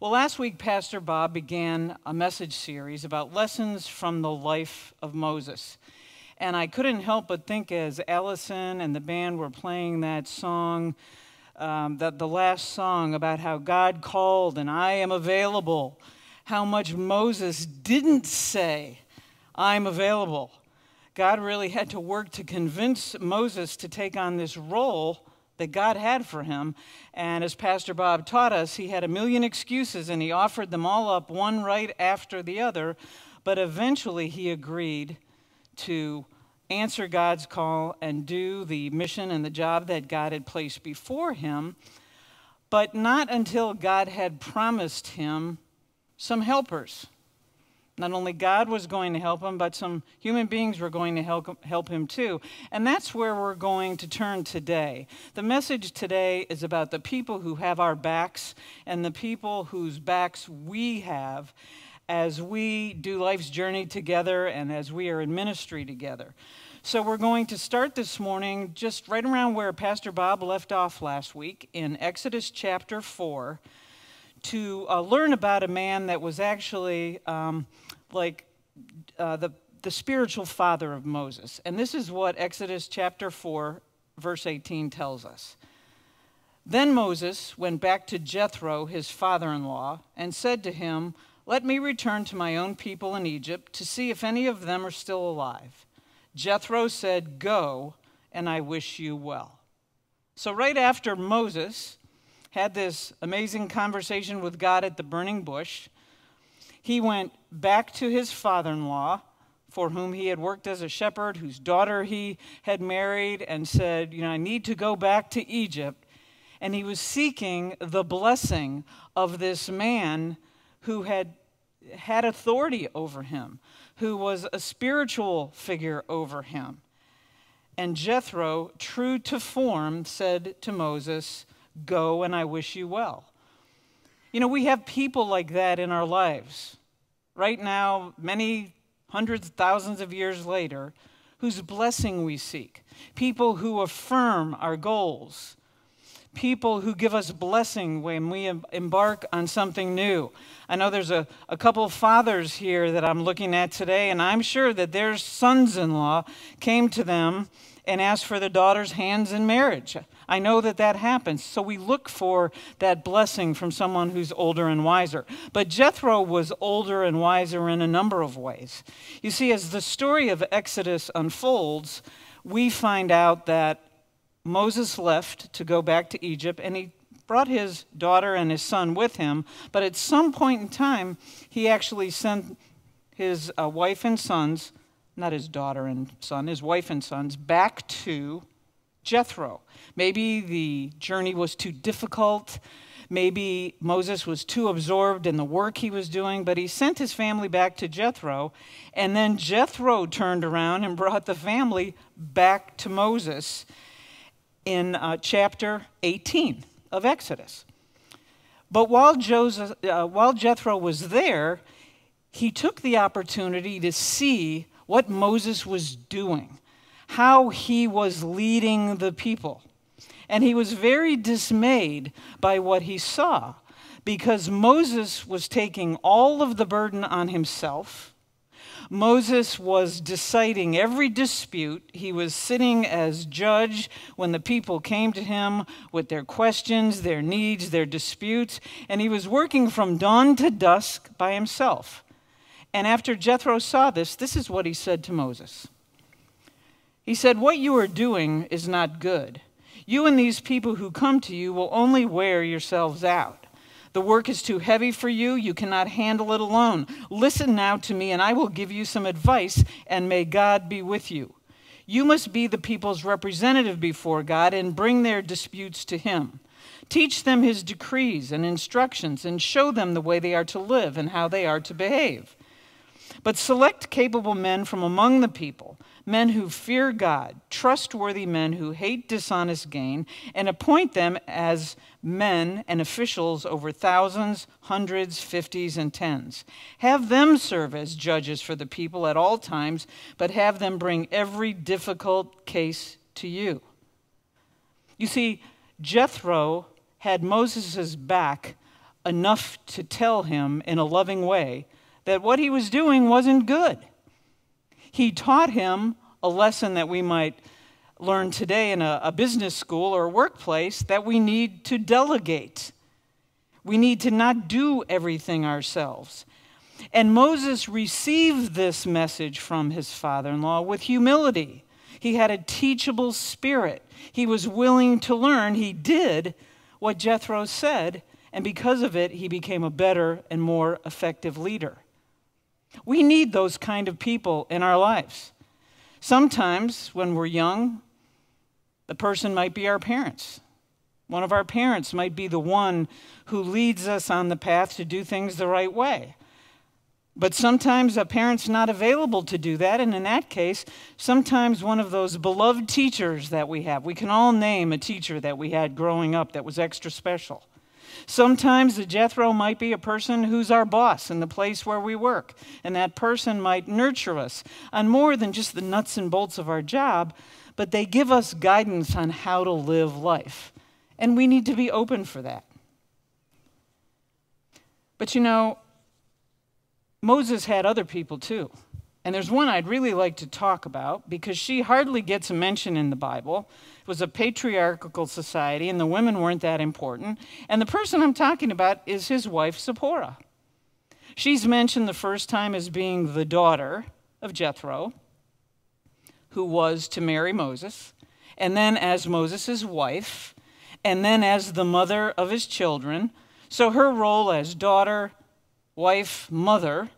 Well, last week, Pastor Bob began a message series about lessons from the life of Moses. And I couldn't help but think as Allison and the band were playing that song, um, that the last song about how God called and I am available, how much Moses didn't say, I'm available. God really had to work to convince Moses to take on this role that God had for him. And as Pastor Bob taught us, he had a million excuses and he offered them all up, one right after the other. But eventually he agreed to answer God's call and do the mission and the job that God had placed before him, but not until God had promised him some helpers. Not only God was going to help him, but some human beings were going to help, help him too. And that's where we're going to turn today. The message today is about the people who have our backs and the people whose backs we have as we do life's journey together and as we are in ministry together. So we're going to start this morning just right around where Pastor Bob left off last week in Exodus chapter 4 to uh, learn about a man that was actually. Um, like uh, the, the spiritual father of Moses. And this is what Exodus chapter 4, verse 18 tells us. Then Moses went back to Jethro, his father in law, and said to him, Let me return to my own people in Egypt to see if any of them are still alive. Jethro said, Go, and I wish you well. So, right after Moses had this amazing conversation with God at the burning bush, he went back to his father in law, for whom he had worked as a shepherd, whose daughter he had married, and said, You know, I need to go back to Egypt. And he was seeking the blessing of this man who had had authority over him, who was a spiritual figure over him. And Jethro, true to form, said to Moses, Go and I wish you well. You know, we have people like that in our lives right now, many hundreds, thousands of years later, whose blessing we seek, people who affirm our goals, people who give us blessing when we embark on something new. I know there's a, a couple of fathers here that I'm looking at today, and I'm sure that their sons in law came to them and asked for their daughter's hands in marriage. I know that that happens. So we look for that blessing from someone who's older and wiser. But Jethro was older and wiser in a number of ways. You see, as the story of Exodus unfolds, we find out that Moses left to go back to Egypt and he brought his daughter and his son with him. But at some point in time, he actually sent his uh, wife and sons, not his daughter and son, his wife and sons, back to Jethro. Maybe the journey was too difficult. Maybe Moses was too absorbed in the work he was doing, but he sent his family back to Jethro. And then Jethro turned around and brought the family back to Moses in uh, chapter 18 of Exodus. But while, Joseph, uh, while Jethro was there, he took the opportunity to see what Moses was doing how he was leading the people. And he was very dismayed by what he saw because Moses was taking all of the burden on himself. Moses was deciding every dispute. He was sitting as judge when the people came to him with their questions, their needs, their disputes, and he was working from dawn to dusk by himself. And after Jethro saw this, this is what he said to Moses. He said, What you are doing is not good. You and these people who come to you will only wear yourselves out. The work is too heavy for you. You cannot handle it alone. Listen now to me, and I will give you some advice, and may God be with you. You must be the people's representative before God and bring their disputes to Him. Teach them His decrees and instructions, and show them the way they are to live and how they are to behave. But select capable men from among the people men who fear God, trustworthy men who hate dishonest gain, and appoint them as men and officials over thousands, hundreds, fifties, and tens. Have them serve as judges for the people at all times, but have them bring every difficult case to you. You see, Jethro had Moses' back enough to tell him in a loving way that what he was doing wasn't good. He taught him a lesson that we might learn today in a, a business school or workplace that we need to delegate. We need to not do everything ourselves. And Moses received this message from his father in law with humility. He had a teachable spirit. He was willing to learn. He did what Jethro said, and because of it, he became a better and more effective leader. We need those kind of people in our lives. Sometimes, when we're young, the person might be our parents. One of our parents might be the one who leads us on the path to do things the right way. But sometimes a parent's not available to do that, and in that case, sometimes one of those beloved teachers that we have, we can all name a teacher that we had growing up that was extra special. Sometimes the Jethro might be a person who's our boss in the place where we work, and that person might nurture us on more than just the nuts and bolts of our job, but they give us guidance on how to live life. And we need to be open for that. But you know, Moses had other people too. And there's one I'd really like to talk about because she hardly gets a mention in the Bible. It was a patriarchal society, and the women weren't that important. And the person I'm talking about is his wife, Zipporah. She's mentioned the first time as being the daughter of Jethro, who was to marry Moses, and then as Moses' wife, and then as the mother of his children. So her role as daughter, wife, mother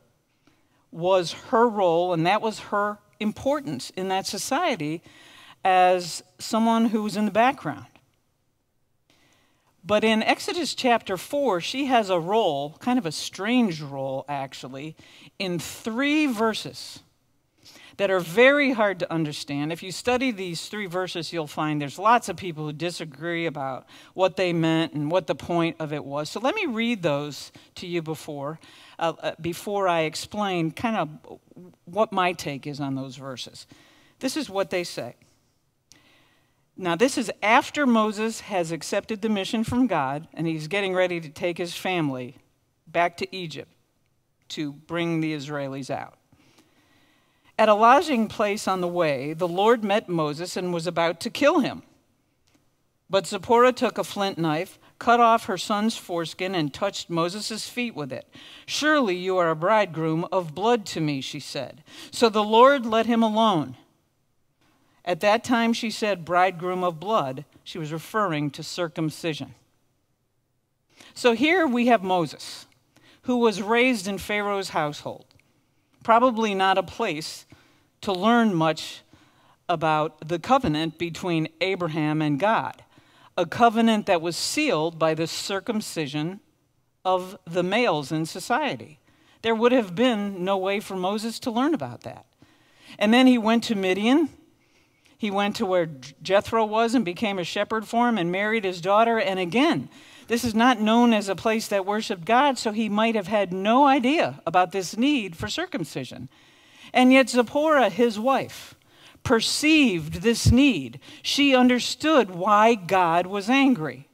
was her role, and that was her importance in that society as someone who was in the background. But in Exodus chapter 4, she has a role, kind of a strange role actually, in three verses that are very hard to understand. If you study these three verses, you'll find there's lots of people who disagree about what they meant and what the point of it was. So let me read those to you before, uh, uh, before I explain kind of what my take is on those verses. This is what they say. Now, this is after Moses has accepted the mission from God and he's getting ready to take his family back to Egypt to bring the Israelis out. At a lodging place on the way, the Lord met Moses and was about to kill him. But Zipporah took a flint knife, cut off her son's foreskin, and touched Moses' feet with it. Surely you are a bridegroom of blood to me, she said. So the Lord let him alone. At that time, she said, bridegroom of blood. She was referring to circumcision. So here we have Moses, who was raised in Pharaoh's household. Probably not a place to learn much about the covenant between Abraham and God, a covenant that was sealed by the circumcision of the males in society. There would have been no way for Moses to learn about that. And then he went to Midian. He went to where Jethro was and became a shepherd for him and married his daughter. And again, this is not known as a place that worshiped God, so he might have had no idea about this need for circumcision. And yet, Zipporah, his wife, perceived this need. She understood why God was angry.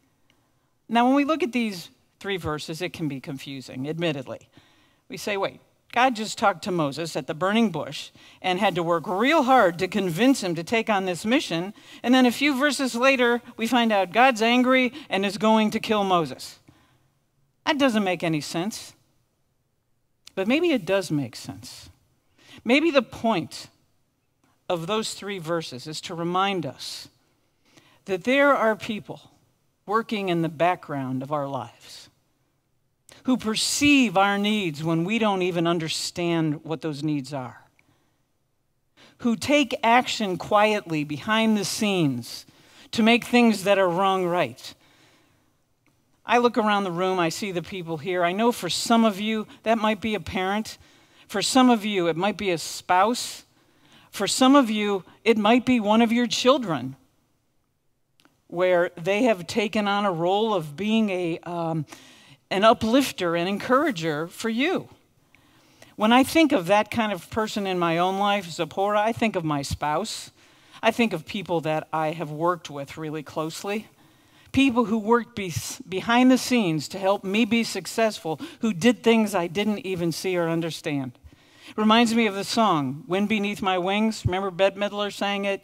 Now, when we look at these three verses, it can be confusing, admittedly. We say, wait, God just talked to Moses at the burning bush and had to work real hard to convince him to take on this mission. And then a few verses later, we find out God's angry and is going to kill Moses. That doesn't make any sense. But maybe it does make sense. Maybe the point of those three verses is to remind us that there are people working in the background of our lives who perceive our needs when we don't even understand what those needs are, who take action quietly behind the scenes to make things that are wrong right. I look around the room, I see the people here. I know for some of you, that might be a parent for some of you, it might be a spouse. For some of you, it might be one of your children where they have taken on a role of being a, um, an uplifter and encourager for you. When I think of that kind of person in my own life, Zipporah, I think of my spouse. I think of people that I have worked with really closely people who worked be- behind the scenes to help me be successful, who did things I didn't even see or understand. Reminds me of the song, Wind Beneath My Wings. Remember Bette Midler sang it?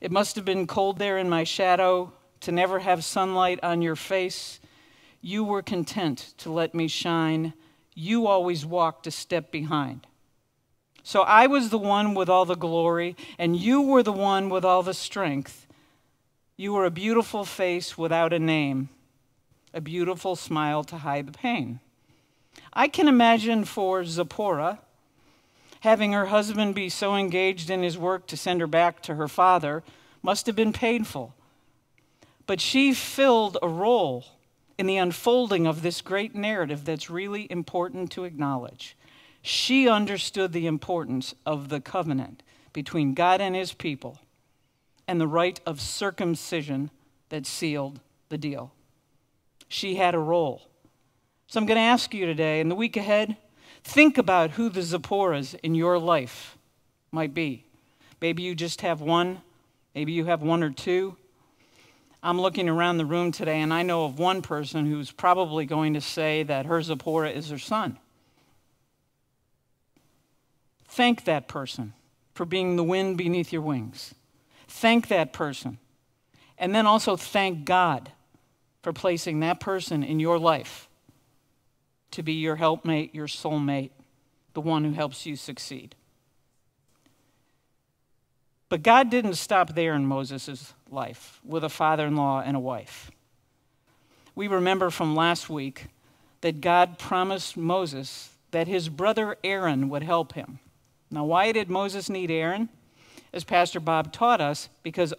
It must have been cold there in my shadow to never have sunlight on your face. You were content to let me shine. You always walked a step behind. So I was the one with all the glory, and you were the one with all the strength. You were a beautiful face without a name, a beautiful smile to hide the pain. I can imagine for Zipporah having her husband be so engaged in his work to send her back to her father must have been painful. But she filled a role in the unfolding of this great narrative that's really important to acknowledge. She understood the importance of the covenant between God and his people and the rite of circumcision that sealed the deal. She had a role. So I'm going to ask you today, in the week ahead, think about who the Zipporahs in your life might be. Maybe you just have one, maybe you have one or two. I'm looking around the room today and I know of one person who's probably going to say that her Zipporah is her son. Thank that person for being the wind beneath your wings. Thank that person. And then also thank God for placing that person in your life to be your helpmate, your soulmate, the one who helps you succeed. But God didn't stop there in Moses' life with a father in law and a wife. We remember from last week that God promised Moses that his brother Aaron would help him. Now, why did Moses need Aaron? As Pastor Bob taught us, because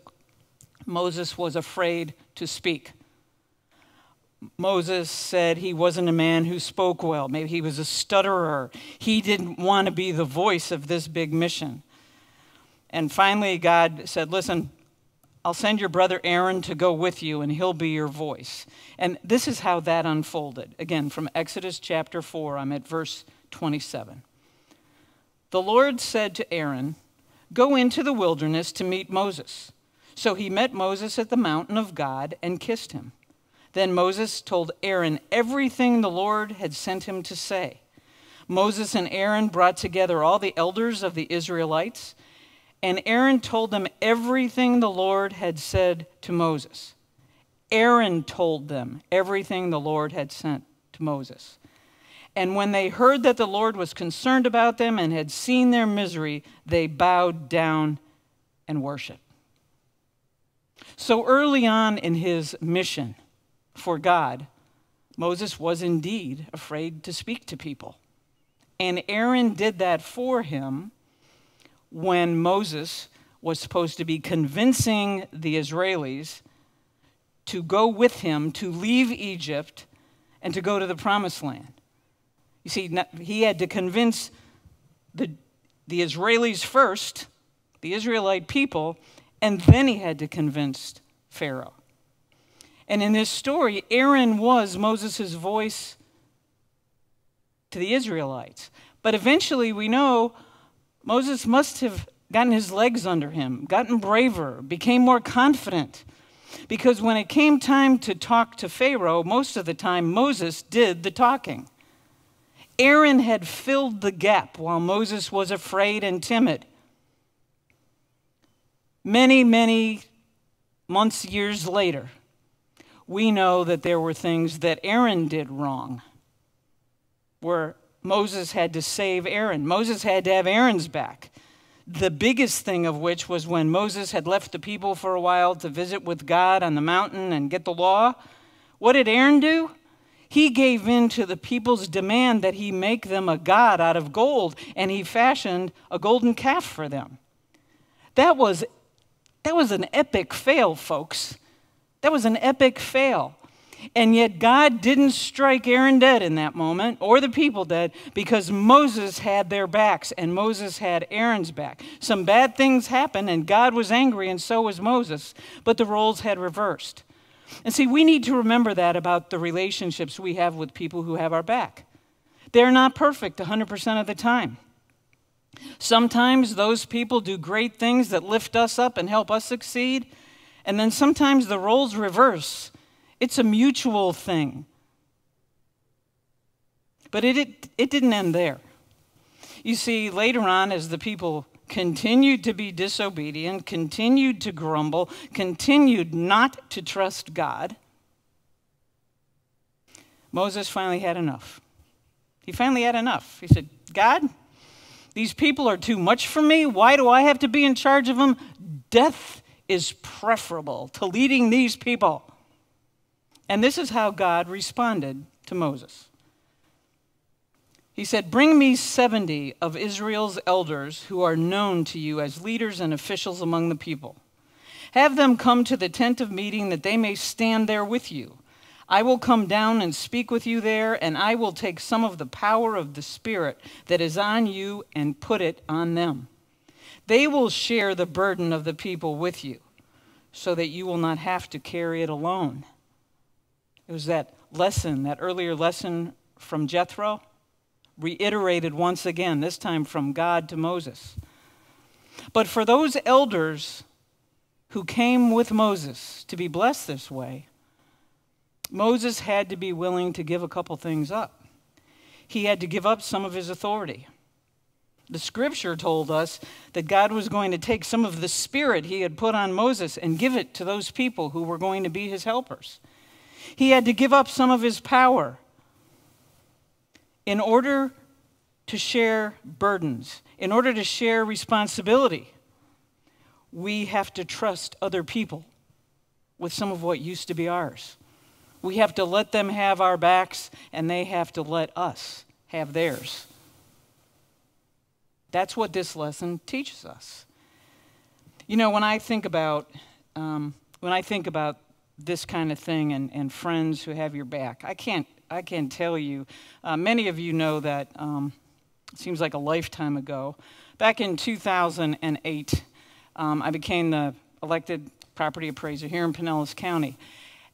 Moses was afraid to speak. Moses said he wasn't a man who spoke well. Maybe he was a stutterer. He didn't want to be the voice of this big mission. And finally, God said, Listen, I'll send your brother Aaron to go with you, and he'll be your voice. And this is how that unfolded. Again, from Exodus chapter 4, I'm at verse 27. The Lord said to Aaron, Go into the wilderness to meet Moses. So he met Moses at the mountain of God and kissed him. Then Moses told Aaron everything the Lord had sent him to say. Moses and Aaron brought together all the elders of the Israelites, and Aaron told them everything the Lord had said to Moses. Aaron told them everything the Lord had sent to Moses. And when they heard that the Lord was concerned about them and had seen their misery, they bowed down and worshiped. So early on in his mission for God, Moses was indeed afraid to speak to people. And Aaron did that for him when Moses was supposed to be convincing the Israelis to go with him to leave Egypt and to go to the promised land. You see, he had to convince the, the Israelis first, the Israelite people, and then he had to convince Pharaoh. And in this story, Aaron was Moses' voice to the Israelites. But eventually, we know Moses must have gotten his legs under him, gotten braver, became more confident. Because when it came time to talk to Pharaoh, most of the time Moses did the talking. Aaron had filled the gap while Moses was afraid and timid. Many, many months, years later, we know that there were things that Aaron did wrong, where Moses had to save Aaron. Moses had to have Aaron's back. The biggest thing of which was when Moses had left the people for a while to visit with God on the mountain and get the law. What did Aaron do? He gave in to the people's demand that he make them a god out of gold, and he fashioned a golden calf for them. That was, that was an epic fail, folks. That was an epic fail. And yet, God didn't strike Aaron dead in that moment, or the people dead, because Moses had their backs and Moses had Aaron's back. Some bad things happened, and God was angry, and so was Moses, but the roles had reversed. And see, we need to remember that about the relationships we have with people who have our back. They're not perfect 100% of the time. Sometimes those people do great things that lift us up and help us succeed, and then sometimes the roles reverse. it's a mutual thing. But it, it, it didn't end there. You see, later on, as the people continued to be disobedient, continued to grumble, continued not to trust God, Moses finally had enough. He finally had enough. He said, God, these people are too much for me. Why do I have to be in charge of them? Death is preferable to leading these people. And this is how God responded to Moses. He said, Bring me 70 of Israel's elders who are known to you as leaders and officials among the people. Have them come to the tent of meeting that they may stand there with you. I will come down and speak with you there, and I will take some of the power of the Spirit that is on you and put it on them. They will share the burden of the people with you, so that you will not have to carry it alone. It was that lesson, that earlier lesson from Jethro reiterated once again, this time from God to Moses. But for those elders who came with Moses to be blessed this way, Moses had to be willing to give a couple things up. He had to give up some of his authority. The scripture told us that God was going to take some of the spirit he had put on Moses and give it to those people who were going to be his helpers. He had to give up some of his power in order to share burdens, in order to share responsibility, we have to trust other people with some of what used to be ours. We have to let them have our backs, and they have to let us have theirs. That's what this lesson teaches us. You know, when I think about um, when I think about this kind of thing and, and friends who have your back, I can't I can tell you, uh, many of you know that um, seems like a lifetime ago. Back in 2008, um, I became the elected property appraiser here in Pinellas County.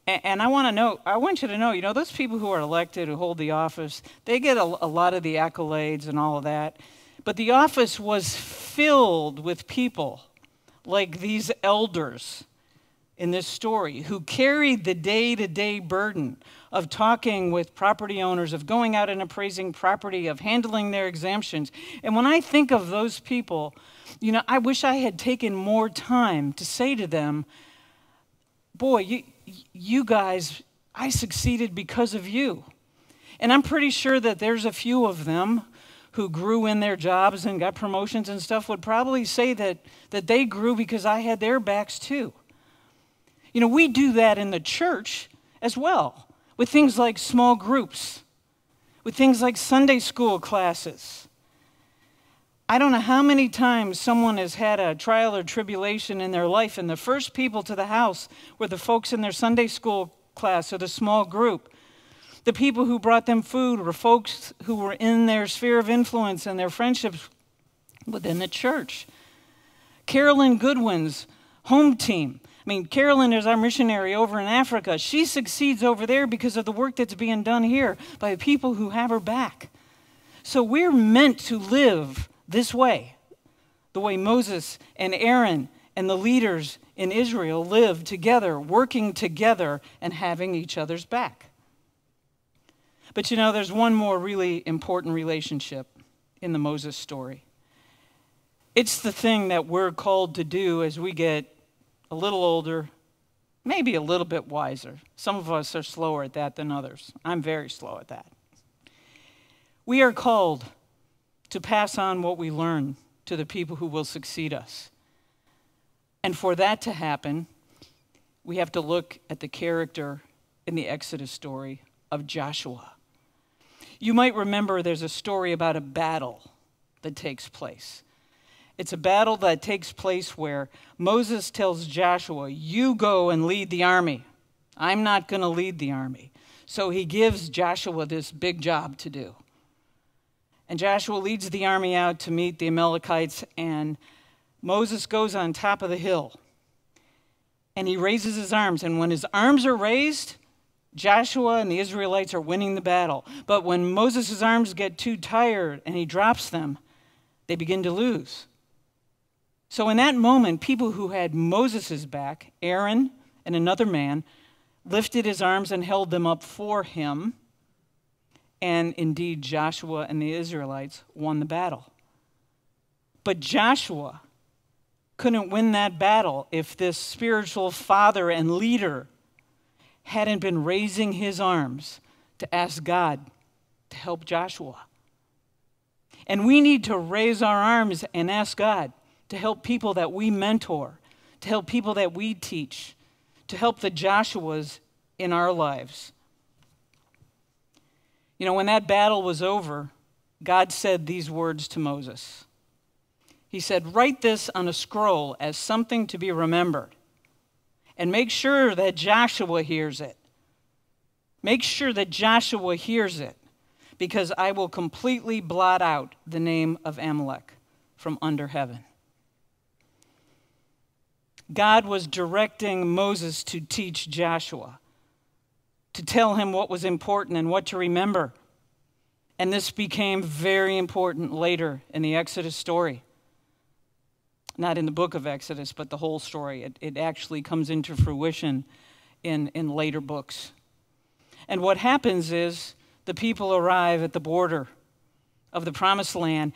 And, and I want to know, I want you to know, you know, those people who are elected, who hold the office, they get a, a lot of the accolades and all of that. But the office was filled with people like these elders in this story who carried the day to day burden of talking with property owners, of going out and appraising property, of handling their exemptions. And when I think of those people, you know, I wish I had taken more time to say to them, boy, you, you guys, I succeeded because of you. And I'm pretty sure that there's a few of them who grew in their jobs and got promotions and stuff would probably say that, that they grew because I had their backs too. You know, we do that in the church as well with things like small groups, with things like Sunday school classes. I don't know how many times someone has had a trial or tribulation in their life, and the first people to the house were the folks in their Sunday school class or the small group. The people who brought them food were folks who were in their sphere of influence and their friendships within the church. Carolyn Goodwin's home team mean, Carolyn is our missionary over in Africa. She succeeds over there because of the work that's being done here by people who have her back. So we're meant to live this way, the way Moses and Aaron and the leaders in Israel lived together, working together and having each other's back. But you know, there's one more really important relationship in the Moses story. It's the thing that we're called to do as we get a little older, maybe a little bit wiser. Some of us are slower at that than others. I'm very slow at that. We are called to pass on what we learn to the people who will succeed us. And for that to happen, we have to look at the character in the Exodus story of Joshua. You might remember there's a story about a battle that takes place. It's a battle that takes place where Moses tells Joshua, You go and lead the army. I'm not going to lead the army. So he gives Joshua this big job to do. And Joshua leads the army out to meet the Amalekites, and Moses goes on top of the hill. And he raises his arms. And when his arms are raised, Joshua and the Israelites are winning the battle. But when Moses' arms get too tired and he drops them, they begin to lose. So, in that moment, people who had Moses' back, Aaron and another man, lifted his arms and held them up for him. And indeed, Joshua and the Israelites won the battle. But Joshua couldn't win that battle if this spiritual father and leader hadn't been raising his arms to ask God to help Joshua. And we need to raise our arms and ask God to help people that we mentor, to help people that we teach, to help the Joshuas in our lives. You know, when that battle was over, God said these words to Moses. He said, Write this on a scroll as something to be remembered, and make sure that Joshua hears it. Make sure that Joshua hears it, because I will completely blot out the name of Amalek from under heaven. God was directing Moses to teach Joshua, to tell him what was important and what to remember. And this became very important later in the Exodus story. Not in the book of Exodus, but the whole story. It, it actually comes into fruition in, in later books. And what happens is the people arrive at the border of the promised land,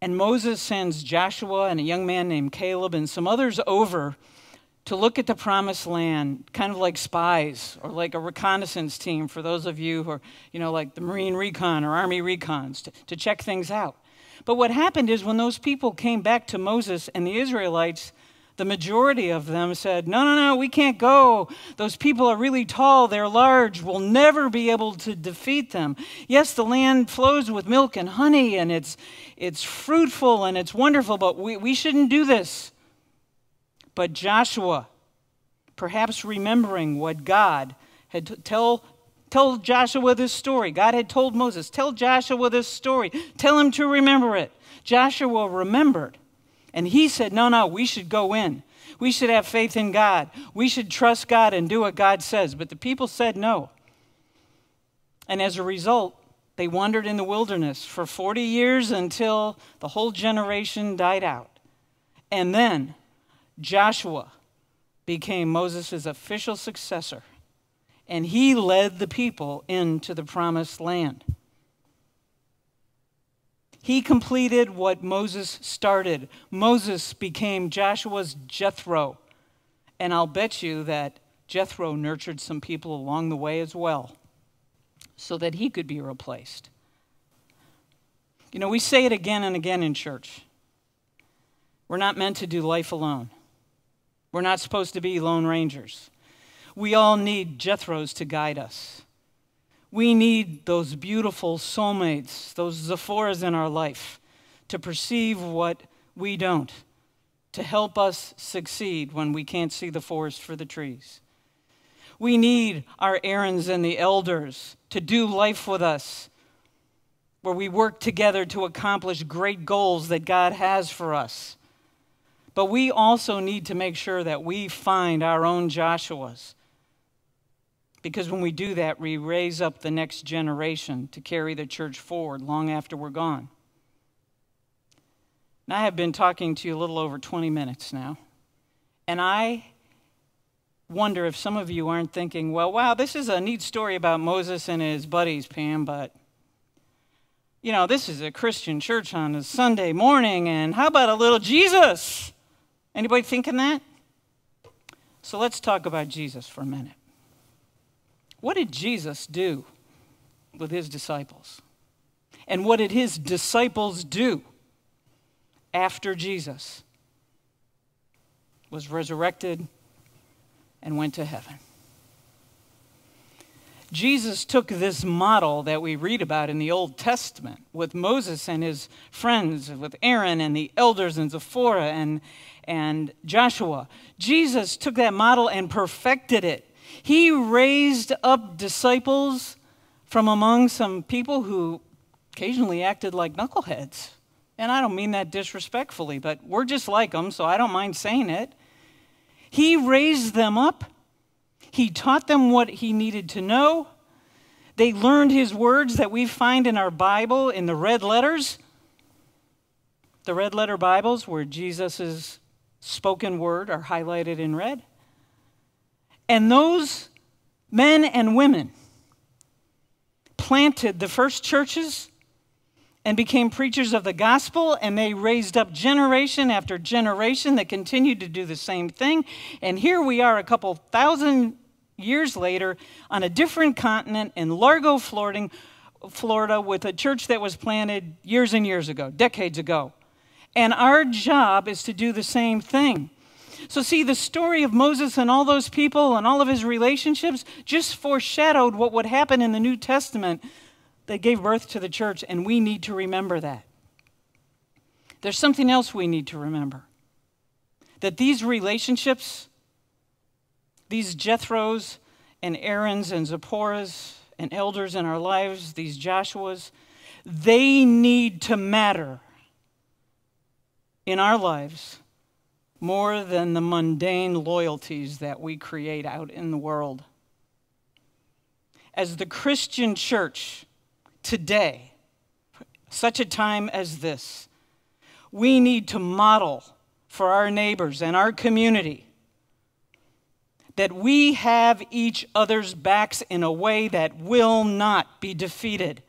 and Moses sends Joshua and a young man named Caleb and some others over to look at the promised land, kind of like spies or like a reconnaissance team for those of you who are, you know, like the Marine Recon or Army Recons, to, to check things out. But what happened is when those people came back to Moses and the Israelites, the majority of them said, No, no, no, we can't go. Those people are really tall, they're large, we'll never be able to defeat them. Yes, the land flows with milk and honey, and it's, it's fruitful and it's wonderful, but we, we shouldn't do this. But Joshua, perhaps remembering what God had to tell Tell Joshua this story. God had told Moses, Tell Joshua this story. Tell him to remember it. Joshua remembered. And he said, No, no, we should go in. We should have faith in God. We should trust God and do what God says. But the people said no. And as a result, they wandered in the wilderness for 40 years until the whole generation died out. And then Joshua became Moses' official successor, and he led the people into the promised land. He completed what Moses started. Moses became Joshua's Jethro. And I'll bet you that Jethro nurtured some people along the way as well so that he could be replaced. You know, we say it again and again in church. We're not meant to do life alone. We're not supposed to be lone rangers. We all need Jethros to guide us. We need those beautiful soulmates, those Zipporahs in our life, to perceive what we don't, to help us succeed when we can't see the forest for the trees. We need our Aarons and the elders to do life with us, where we work together to accomplish great goals that God has for us. But we also need to make sure that we find our own Joshuas because when we do that, we raise up the next generation to carry the church forward long after we're gone. Now, I have been talking to you a little over 20 minutes now, and I wonder if some of you aren't thinking, well, wow, this is a neat story about Moses and his buddies, Pam, but you know, this is a Christian church on a Sunday morning, and how about a little Jesus? Anybody thinking that? So let's talk about Jesus for a minute. What did Jesus do with his disciples? And what did his disciples do after Jesus was resurrected and went to heaven? Jesus took this model that we read about in the Old Testament with Moses and his friends, with Aaron and the elders and Zipporah and, and Joshua. Jesus took that model and perfected it he raised up disciples from among some people who occasionally acted like knuckleheads. And I don't mean that disrespectfully, but we're just like them, so I don't mind saying it. He raised them up. He taught them what he needed to know. They learned his words that we find in our Bible in the red letters. The red letter Bibles, where Jesus' spoken word are highlighted in red. And those men and women planted the first churches and became preachers of the gospel, and they raised up generation after generation that continued to do the same thing. And here we are, a couple thousand years later, on a different continent in Largo, Florida, with a church that was planted years and years ago, decades ago. And our job is to do the same thing. So, see, the story of Moses and all those people and all of his relationships just foreshadowed what would happen in the New Testament that gave birth to the church, and we need to remember that. There's something else we need to remember that these relationships, these Jethros and Aarons and Zipporahs and elders in our lives, these Joshuas, they need to matter in our lives more than the mundane loyalties that we create out in the world. As the Christian church, today, such a time as this, we need to model for our neighbors and our community that we have each other's backs in a way that will not be defeated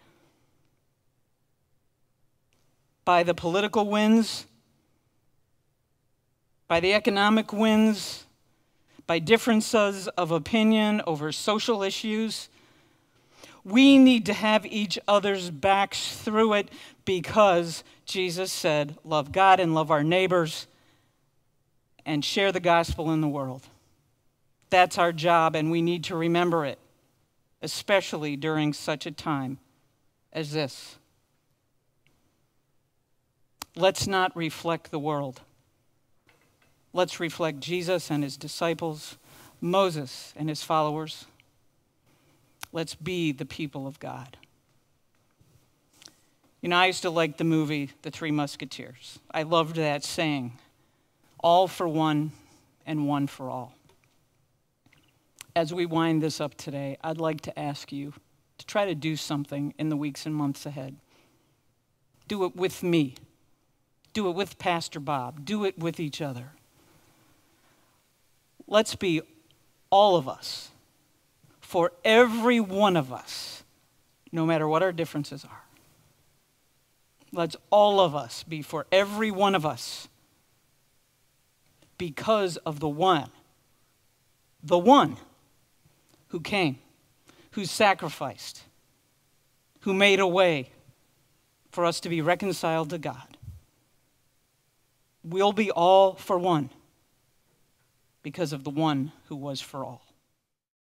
by the political winds, by the economic winds, by differences of opinion over social issues we need to have each other's backs through it because Jesus said, Love God and love our neighbors and share the gospel in the world. That's our job, and we need to remember it, especially during such a time as this. Let's not reflect the world. Let's reflect Jesus and his disciples, Moses and his followers. Let's be the people of God. You know, I used to like the movie The Three Musketeers. I loved that saying all for one and one for all. As we wind this up today, I'd like to ask you to try to do something in the weeks and months ahead. Do it with me, do it with Pastor Bob, do it with each other. Let's be all of us for every one of us, no matter what our differences are. Let's all of us be for every one of us because of the one, the one who came, who sacrificed, who made a way for us to be reconciled to God. We'll be all for one because of the one who was for all.